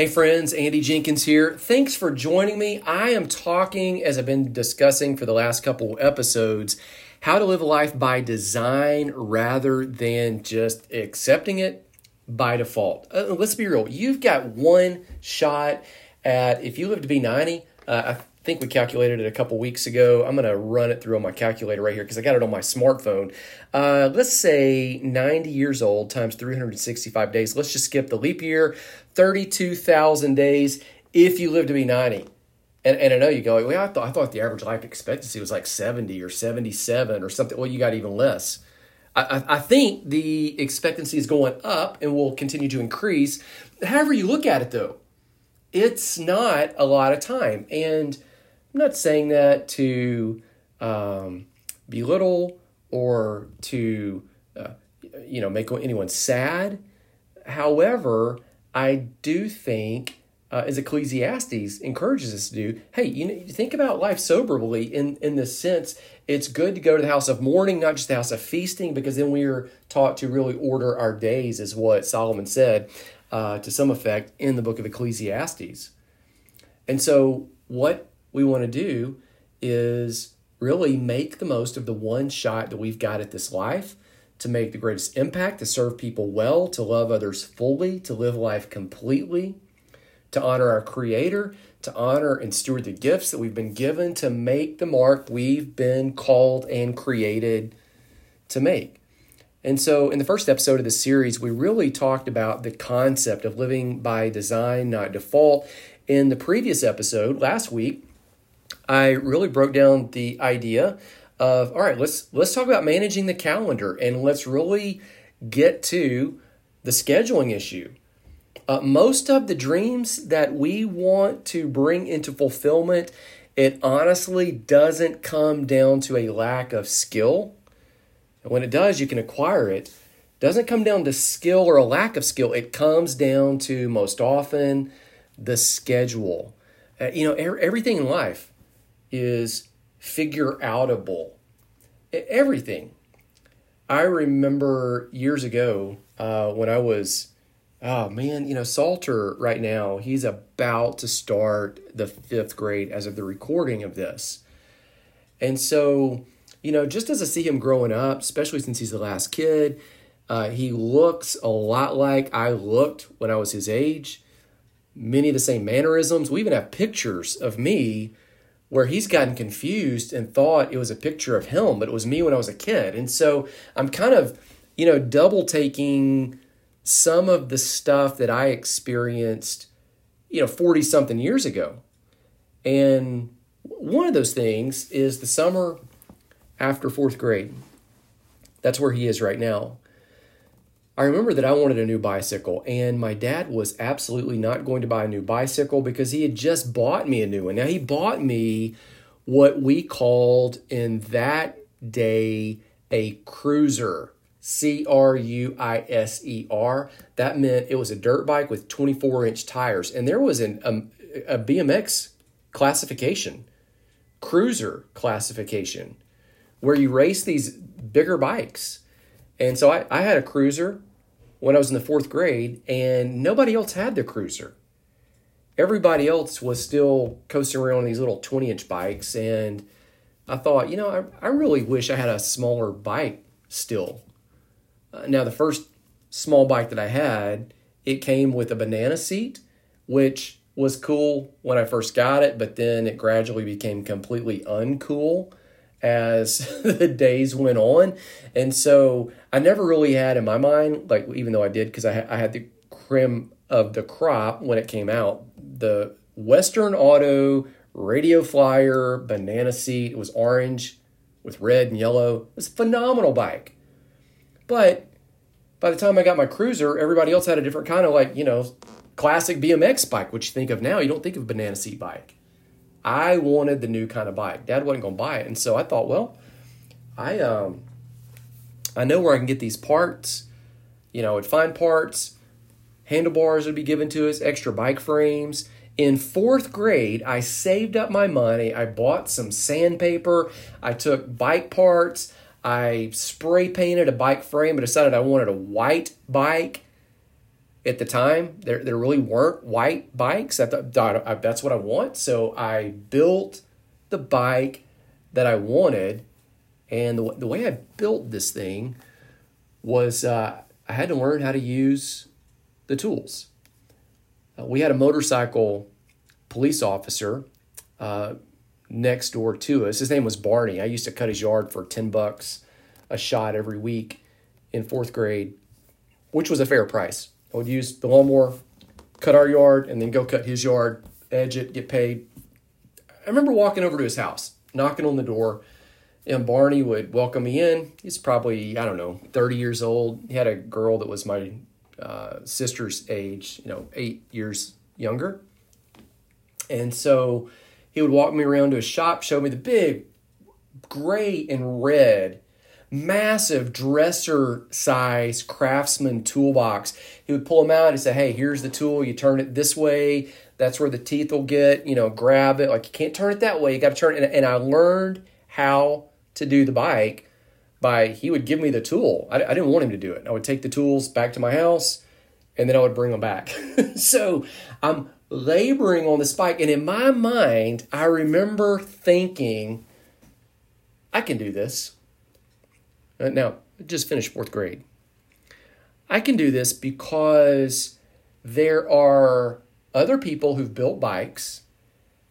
Hey friends, Andy Jenkins here. Thanks for joining me. I am talking, as I've been discussing for the last couple episodes, how to live a life by design rather than just accepting it by default. Uh, let's be real. You've got one shot at, if you live to be 90, uh, I think we calculated it a couple weeks ago. I'm going to run it through on my calculator right here because I got it on my smartphone. Uh, let's say 90 years old times 365 days. Let's just skip the leap year, 32,000 days if you live to be 90. And, and I know you go, well, I thought, I thought the average life expectancy was like 70 or 77 or something. Well, you got even less. I, I think the expectancy is going up and will continue to increase. However, you look at it though, it's not a lot of time. And I'm not saying that to um, belittle or to uh, you know make anyone sad. However, I do think, uh, as Ecclesiastes encourages us to do, hey, you know, think about life soberly in in the sense it's good to go to the house of mourning, not just the house of feasting, because then we are taught to really order our days, is what Solomon said uh, to some effect in the book of Ecclesiastes. And so, what we want to do is really make the most of the one shot that we've got at this life to make the greatest impact, to serve people well, to love others fully, to live life completely, to honor our Creator, to honor and steward the gifts that we've been given, to make the mark we've been called and created to make. And so, in the first episode of the series, we really talked about the concept of living by design, not default. In the previous episode, last week, I really broke down the idea of all right, let's let's talk about managing the calendar and let's really get to the scheduling issue. Uh, most of the dreams that we want to bring into fulfillment, it honestly doesn't come down to a lack of skill. And when it does, you can acquire it. Doesn't come down to skill or a lack of skill. It comes down to most often the schedule. Uh, you know, er- everything in life is figure outable. Everything. I remember years ago uh, when I was, oh man, you know, Salter right now, he's about to start the fifth grade as of the recording of this. And so, you know, just as I see him growing up, especially since he's the last kid, uh, he looks a lot like I looked when I was his age. Many of the same mannerisms. We even have pictures of me where he's gotten confused and thought it was a picture of him, but it was me when I was a kid. And so I'm kind of, you know, double taking some of the stuff that I experienced, you know, 40 something years ago. And one of those things is the summer after fourth grade. That's where he is right now. I remember that I wanted a new bicycle, and my dad was absolutely not going to buy a new bicycle because he had just bought me a new one. Now, he bought me what we called in that day a cruiser. C R U I S E R. That meant it was a dirt bike with 24 inch tires. And there was an, um, a, a BMX classification, cruiser classification, where you race these bigger bikes. And so I, I had a cruiser when I was in the fourth grade, and nobody else had the cruiser. Everybody else was still coasting around on these little 20 inch bikes, and I thought, you know, I, I really wish I had a smaller bike still. Uh, now, the first small bike that I had, it came with a banana seat, which was cool when I first got it, but then it gradually became completely uncool as the days went on. And so I never really had in my mind, like, even though I did, because I, ha- I had the cream of the crop when it came out, the Western Auto Radio Flyer banana seat. It was orange with red and yellow. It was a phenomenal bike. But by the time I got my cruiser, everybody else had a different kind of like, you know, classic BMX bike, which you think of now. You don't think of a banana seat bike. I wanted the new kind of bike. Dad wasn't going to buy it, and so I thought, well, I um, I know where I can get these parts. You know, I'd find parts. Handlebars would be given to us, extra bike frames. In fourth grade, I saved up my money. I bought some sandpaper. I took bike parts. I spray painted a bike frame. I decided I wanted a white bike. At the time, there, there really weren't white bikes. I thought that's what I want. So I built the bike that I wanted. And the, the way I built this thing was uh, I had to learn how to use the tools. Uh, we had a motorcycle police officer uh, next door to us. His name was Barney. I used to cut his yard for 10 bucks a shot every week in fourth grade, which was a fair price. I would use the lawnmower, cut our yard, and then go cut his yard, edge it, get paid. I remember walking over to his house, knocking on the door, and Barney would welcome me in. He's probably, I don't know, 30 years old. He had a girl that was my uh, sister's age, you know, eight years younger. And so he would walk me around to his shop, show me the big gray and red, massive dresser size craftsman toolbox. He would pull them out and say, Hey, here's the tool. You turn it this way. That's where the teeth will get, you know, grab it. Like you can't turn it that way. You got to turn it. And I learned how to do the bike by he would give me the tool. I, I, didn't want him to do it. I would take the tools back to my house and then I would bring them back. so I'm laboring on this bike. And in my mind, I remember thinking, I can do this. Uh, now, just finished fourth grade. I can do this because there are other people who've built bikes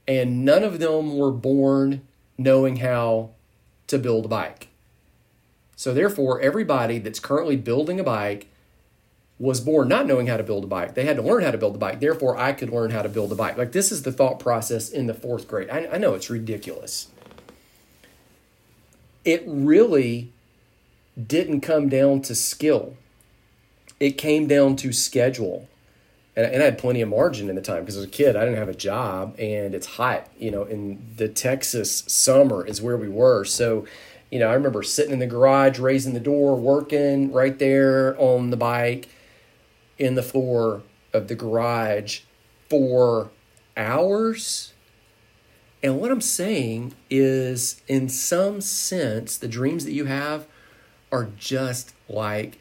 and none of them were born knowing how to build a bike. So, therefore, everybody that's currently building a bike was born not knowing how to build a bike. They had to learn how to build a bike. Therefore, I could learn how to build a bike. Like, this is the thought process in the fourth grade. I, I know it's ridiculous. It really didn't come down to skill, it came down to schedule. And, and I had plenty of margin in the time because as a kid, I didn't have a job and it's hot, you know, in the Texas summer is where we were. So, you know, I remember sitting in the garage, raising the door, working right there on the bike in the floor of the garage for hours. And what I'm saying is, in some sense, the dreams that you have are just like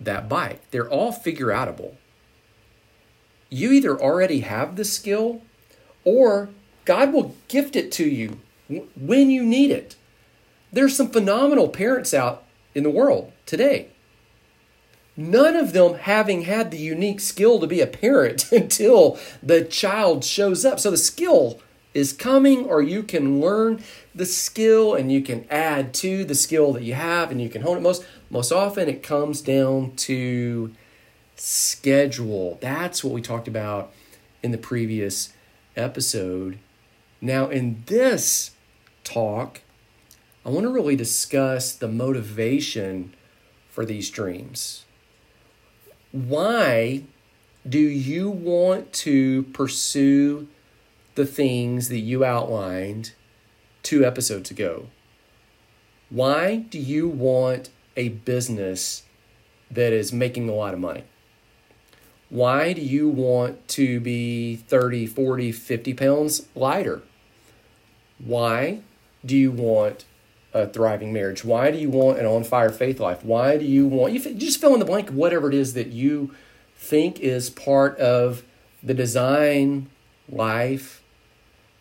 that bike. They're all figure outable. You either already have the skill or God will gift it to you when you need it. There's some phenomenal parents out in the world today none of them having had the unique skill to be a parent until the child shows up. So the skill is coming, or you can learn the skill and you can add to the skill that you have and you can hone it. Most, most often, it comes down to schedule. That's what we talked about in the previous episode. Now, in this talk, I want to really discuss the motivation for these dreams why do you want to pursue the things that you outlined two episodes ago? Why do you want a business that is making a lot of money? Why do you want to be 30, 40, 50 pounds lighter? Why do you want a thriving marriage? Why do you want an on fire faith life? Why do you want you just fill in the blank whatever it is that you think is part of the design life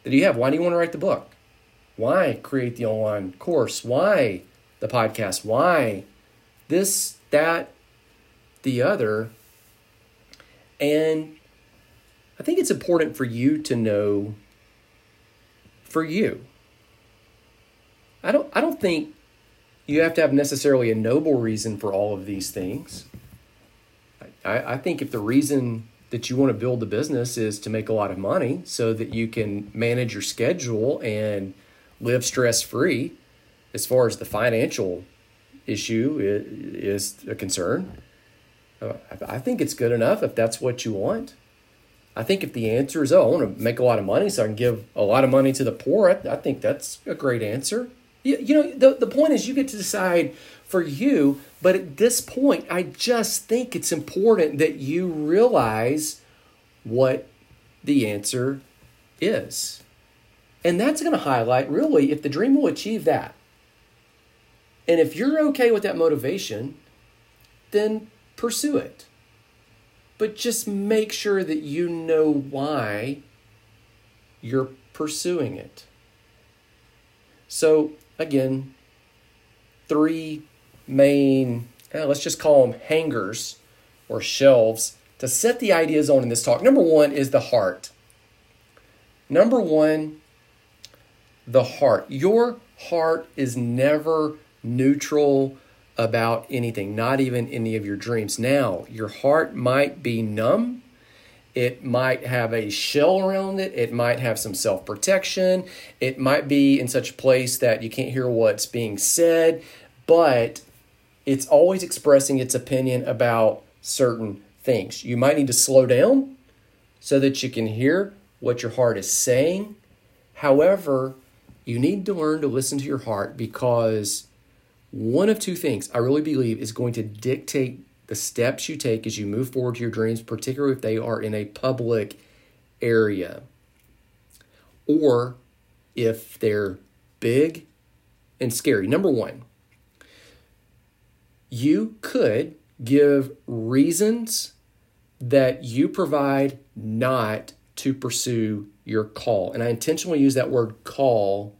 that you have? Why do you want to write the book? Why create the online course? Why the podcast? Why this, that, the other? And I think it's important for you to know for you I don't I don't think you have to have necessarily a noble reason for all of these things. I, I think if the reason that you want to build the business is to make a lot of money so that you can manage your schedule and live stress free as far as the financial issue is a concern. Uh, I think it's good enough if that's what you want. I think if the answer is, oh, I want to make a lot of money so I can give a lot of money to the poor, I, I think that's a great answer. You, you know, the, the point is you get to decide for you, but at this point, I just think it's important that you realize what the answer is. And that's going to highlight really if the dream will achieve that. And if you're okay with that motivation, then pursue it. but just make sure that you know why you're pursuing it. So, again, three main, eh, let's just call them hangers or shelves to set the ideas on in this talk. Number one is the heart. Number one, the heart. Your heart is never neutral about anything, not even any of your dreams. Now, your heart might be numb. It might have a shell around it. It might have some self protection. It might be in such a place that you can't hear what's being said, but it's always expressing its opinion about certain things. You might need to slow down so that you can hear what your heart is saying. However, you need to learn to listen to your heart because one of two things I really believe is going to dictate the steps you take as you move forward to your dreams, particularly if they are in a public area or if they're big and scary. Number one, you could give reasons that you provide not to pursue your call. And I intentionally use that word call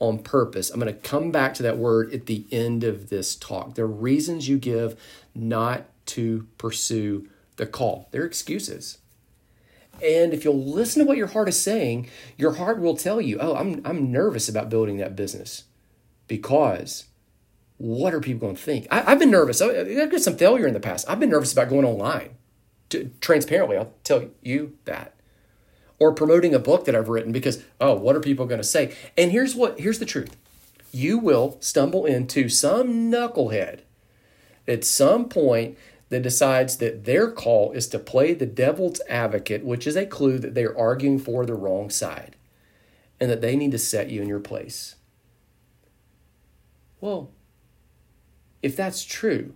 on purpose. I'm going to come back to that word at the end of this talk. The reasons you give not to pursue the call, they're excuses. And if you'll listen to what your heart is saying, your heart will tell you, oh, I'm, I'm nervous about building that business because what are people going to think? I, have been nervous. I, I've got some failure in the past. I've been nervous about going online. To, transparently, I'll tell you that or promoting a book that I've written because, oh, what are people going to say? And here's what here's the truth. You will stumble into some knucklehead at some point that decides that their call is to play the devil's advocate, which is a clue that they're arguing for the wrong side and that they need to set you in your place. Well, if that's true,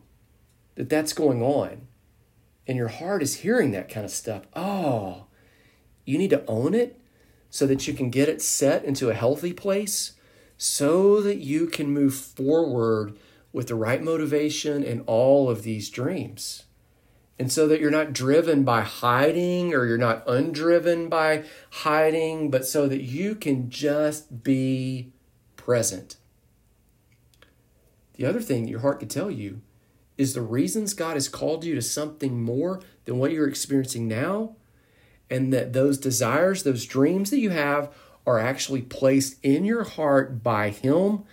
that that's going on, and your heart is hearing that kind of stuff, oh, you need to own it so that you can get it set into a healthy place so that you can move forward with the right motivation and all of these dreams. And so that you're not driven by hiding or you're not undriven by hiding, but so that you can just be present. The other thing your heart could tell you is the reasons God has called you to something more than what you're experiencing now and that those desires, those dreams that you have, are actually placed in your heart by Him,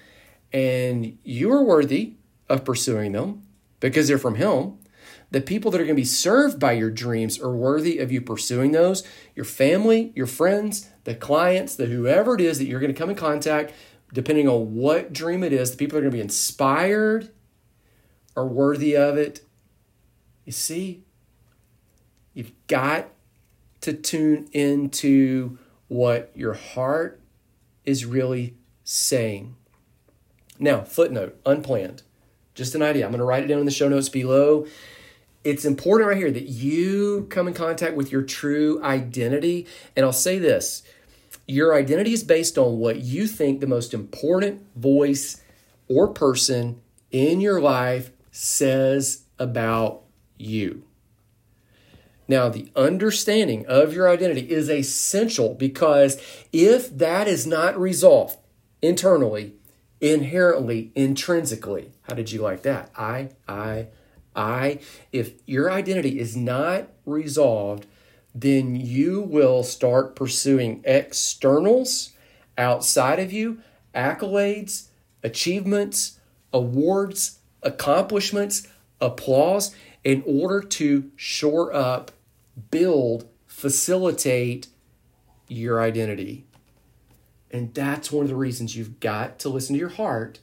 and you are worthy of pursuing them because they're from Him. The people that are going to be served by your dreams are worthy of you pursuing those. Your family, your friends, the clients, the whoever it is that you're going to come in contact, depending on what dream it is, the people that are going to be inspired are worthy of it. You see, you've got to tune into what your heart is really saying. Now, footnote, unplanned. Just an idea. I'm going to write it down in the show notes below. It's important right here that you come in contact with your true identity. And I'll say this your identity is based on what you think the most important voice or person in your life says about you. Now, the understanding of your identity is essential because if that is not resolved internally, inherently, intrinsically, how did you like that? I, I, I. If your identity is not resolved, then you will start pursuing externals outside of you, accolades, achievements, awards, accomplishments, applause, in order to shore up build, facilitate your identity. And that's one of the reasons you've got to listen to your heart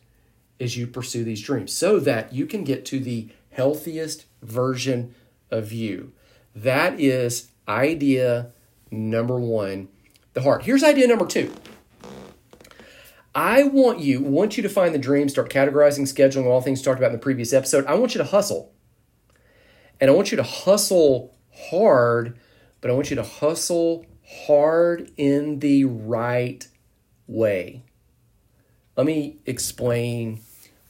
as you pursue these dreams so that you can get to the healthiest version of you. That is idea number one, the heart. Here's idea number two. I want you, want you to find the dream, start categorizing, scheduling all things talked about in the previous episode. I want you to hustle. And I want you to hustle hard, but I want you to hustle hard in the right way. Let me explain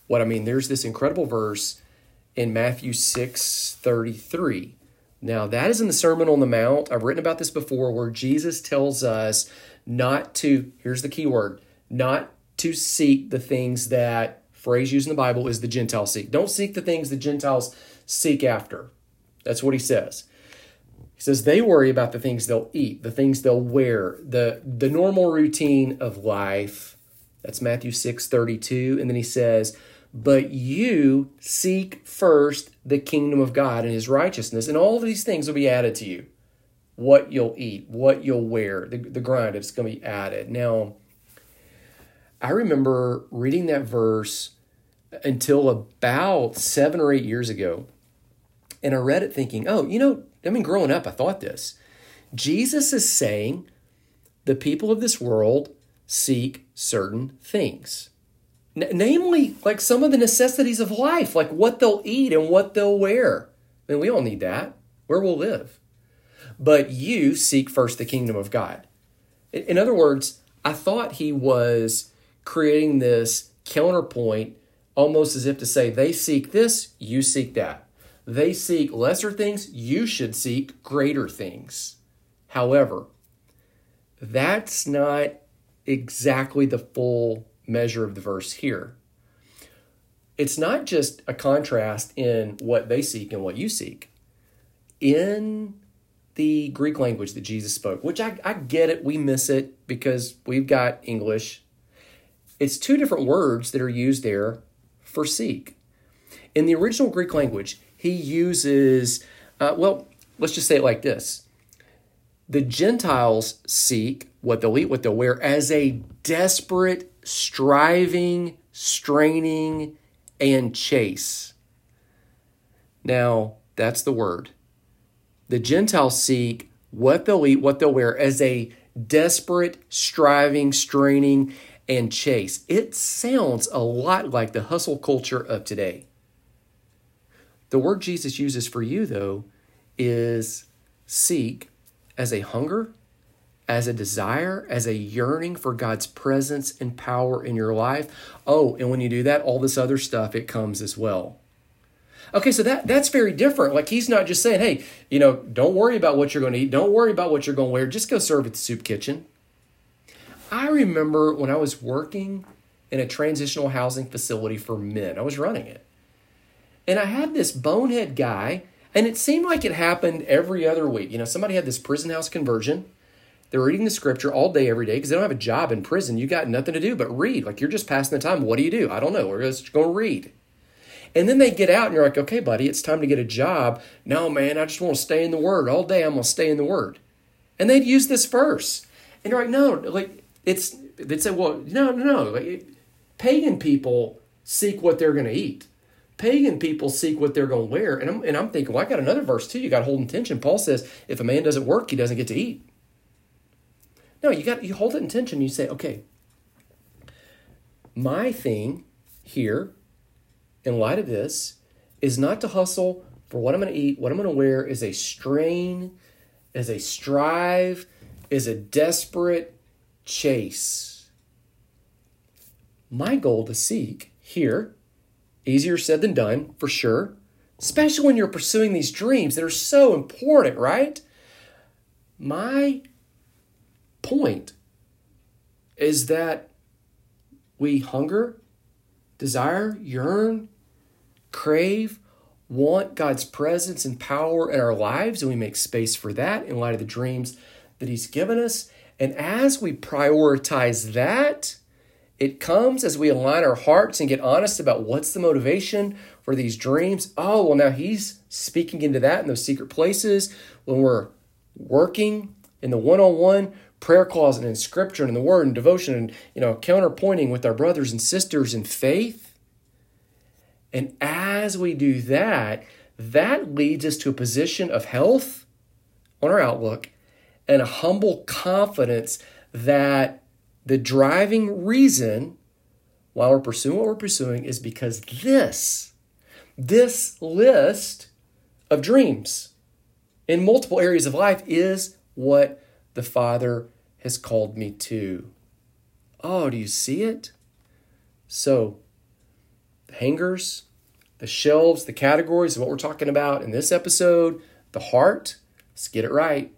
what I mean. There's this incredible verse in Matthew 6 33 Now, that is in the Sermon on the Mount. I've written about this before where Jesus tells us not to, here's the key word, not to seek the things that, phrase used in the Bible, is the Gentiles seek. Don't seek the things the Gentiles seek after. That's what he says. He says they worry about the things they'll eat, the things they'll wear, the, the normal routine of life. That's Matthew 6 32. And then he says, But you seek first the kingdom of God and his righteousness, and all of these things will be added to you. What you'll eat, what you'll wear, the, the grind, it's going to be added. Now, I remember reading that verse until about seven or eight years ago. And I read it thinking, oh, you know, I mean, growing up, I thought this. Jesus is saying the people of this world seek certain things. N- namely, like some of the necessities of life, like what they'll eat and what they'll wear. I mean, we all need that. Where we'll live. But you seek first the kingdom of God. In other words, I thought he was creating this counterpoint almost as if to say, they seek this, you seek that. They seek lesser things, you should seek greater things. However, that's not exactly the full measure of the verse here. It's not just a contrast in what they seek and what you seek. In the Greek language that Jesus spoke, which I, I get it, we miss it because we've got English it's two different words that are used there for seek. In the original Greek language, he uses, uh, well, let's just say it like this The Gentiles seek what they'll eat, what they'll wear, as a desperate, striving, straining, and chase. Now, that's the word. The Gentiles seek what they'll eat, what they'll wear, as a desperate, striving, straining, and chase. It sounds a lot like the hustle culture of today. The word Jesus uses for you, though, is seek as a hunger, as a desire, as a yearning for God's presence and power in your life. Oh, and when you do that, all this other stuff, it comes as well. Okay, so that that's very different. Like he's not just saying, "Hey, you know, don't worry about what you're going to eat. Don't worry about what you're going to wear. Just go serve at the soup kitchen." I remember when I was working in a transitional housing facility for men, I was running it. And I had this bonehead guy, and it seemed like it happened every other week. You know, somebody had this prison house conversion. They're reading the scripture all day, every day, because they don't have a job in prison. You got nothing to do but read. Like you're just passing the time. What do you do? I don't know. We're just going to read. And then they get out and you're like, okay, buddy, it's time to get a job. No, man, I just want to stay in the Word. All day I'm going to stay in the Word. And they'd use this verse. And you're like, no, like it's they'd say, well, no, no, no. Like, pagan people seek what they're going to eat. Pagan people seek what they're going to wear. And I'm, and I'm thinking, well, I got another verse too. You got to hold intention. Paul says, if a man doesn't work, he doesn't get to eat. No, you got you hold it in tension. You say, okay, my thing here, in light of this, is not to hustle for what I'm going to eat, what I'm going to wear, is a strain, is a strive, is a desperate chase. My goal to seek here, easier said than done, for sure, especially when you're pursuing these dreams that are so important, right? My point is that we hunger, desire, yearn, crave, want God's presence and power in our lives, and we make space for that in light of the dreams that He's given us. And as we prioritize that, it comes as we align our hearts and get honest about what's the motivation for these dreams. Oh, well, now he's speaking into that in those secret places when we're working in the one on one prayer closet and in scripture and in the word and devotion and, you know, counterpointing with our brothers and sisters in faith. And as we do that, that leads us to a position of health on our outlook and a humble confidence that the driving reason why we're pursuing what we're pursuing is because this, this list of dreams in multiple areas of life is what the Father has called me to. Oh, do you see it? So, the hangers, the shelves, the categories of what we're talking about in this episode, The heart, let's get it right.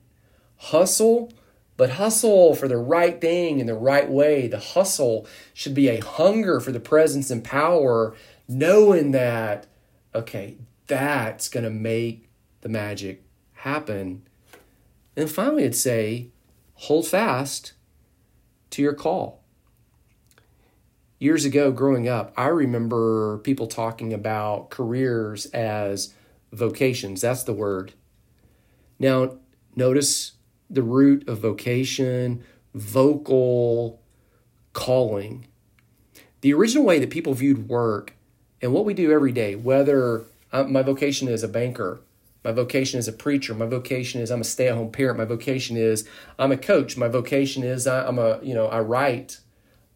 Hustle, but hustle for the right thing in the right way. The hustle should be a hunger for the presence and power, knowing that, okay, that's going to make the magic happen. And finally, it'd say, hold fast to your call. Years ago, growing up, I remember people talking about careers as vocations. That's the word. Now, notice the root of vocation, vocal calling. The original way that people viewed work and what we do every day, whether uh, my vocation is a banker, my vocation is a preacher, my vocation is I'm a stay-at-home parent, my vocation is I'm a coach, my vocation is I'm a, you know, I write.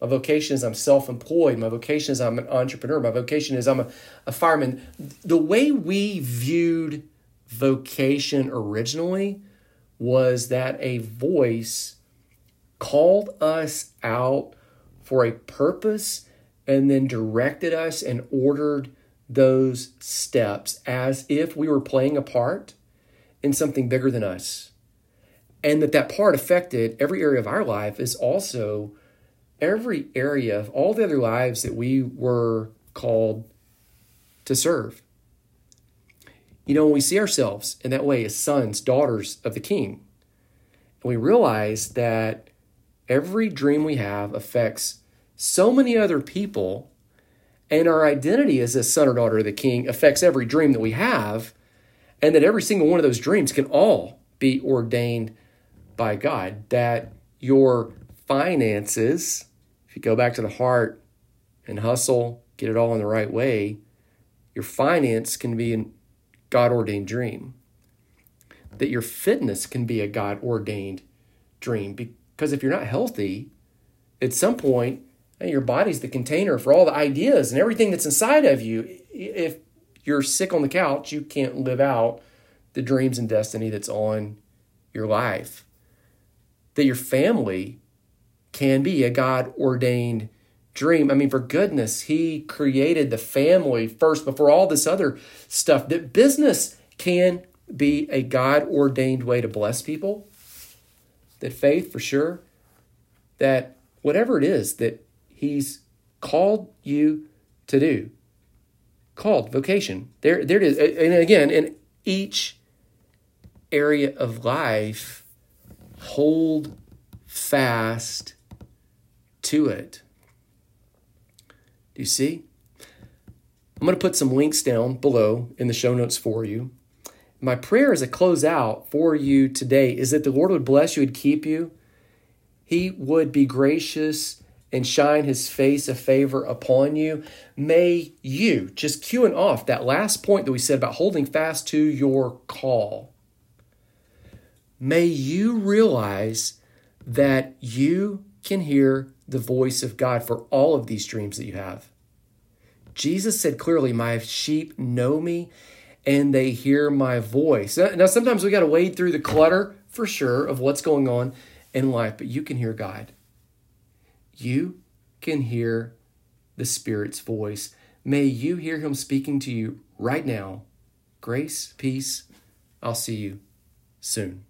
My vocation is I'm self-employed. My vocation is I'm an entrepreneur. My vocation is I'm a, a fireman. The way we viewed vocation originally was that a voice called us out for a purpose and then directed us and ordered those steps as if we were playing a part in something bigger than us. And that that part affected every area of our life is also every area of all the other lives that we were called to serve. You know, when we see ourselves in that way as sons, daughters of the King, and we realize that every dream we have affects so many other people, and our identity as a son or daughter of the King affects every dream that we have, and that every single one of those dreams can all be ordained by God, that your finances, if you go back to the heart and hustle, get it all in the right way, your finance can be God ordained dream. That your fitness can be a God ordained dream. Because if you're not healthy, at some point, your body's the container for all the ideas and everything that's inside of you. If you're sick on the couch, you can't live out the dreams and destiny that's on your life. That your family can be a God ordained dream. I mean, for goodness, he created the family first before all this other stuff. That business can be a God ordained way to bless people. That faith, for sure, that whatever it is that he's called you to do, called vocation. There, there it is. And again, in each area of life, hold fast to it. Do you see? I'm going to put some links down below in the show notes for you. My prayer as a close out for you today is that the Lord would bless you and keep you. He would be gracious and shine his face of favor upon you. May you, just queuing off that last point that we said about holding fast to your call, may you realize that you can hear the voice of God for all of these dreams that you have. Jesus said clearly, My sheep know me and they hear my voice. Now, sometimes we got to wade through the clutter for sure of what's going on in life, but you can hear God. You can hear the Spirit's voice. May you hear Him speaking to you right now. Grace, peace. I'll see you soon.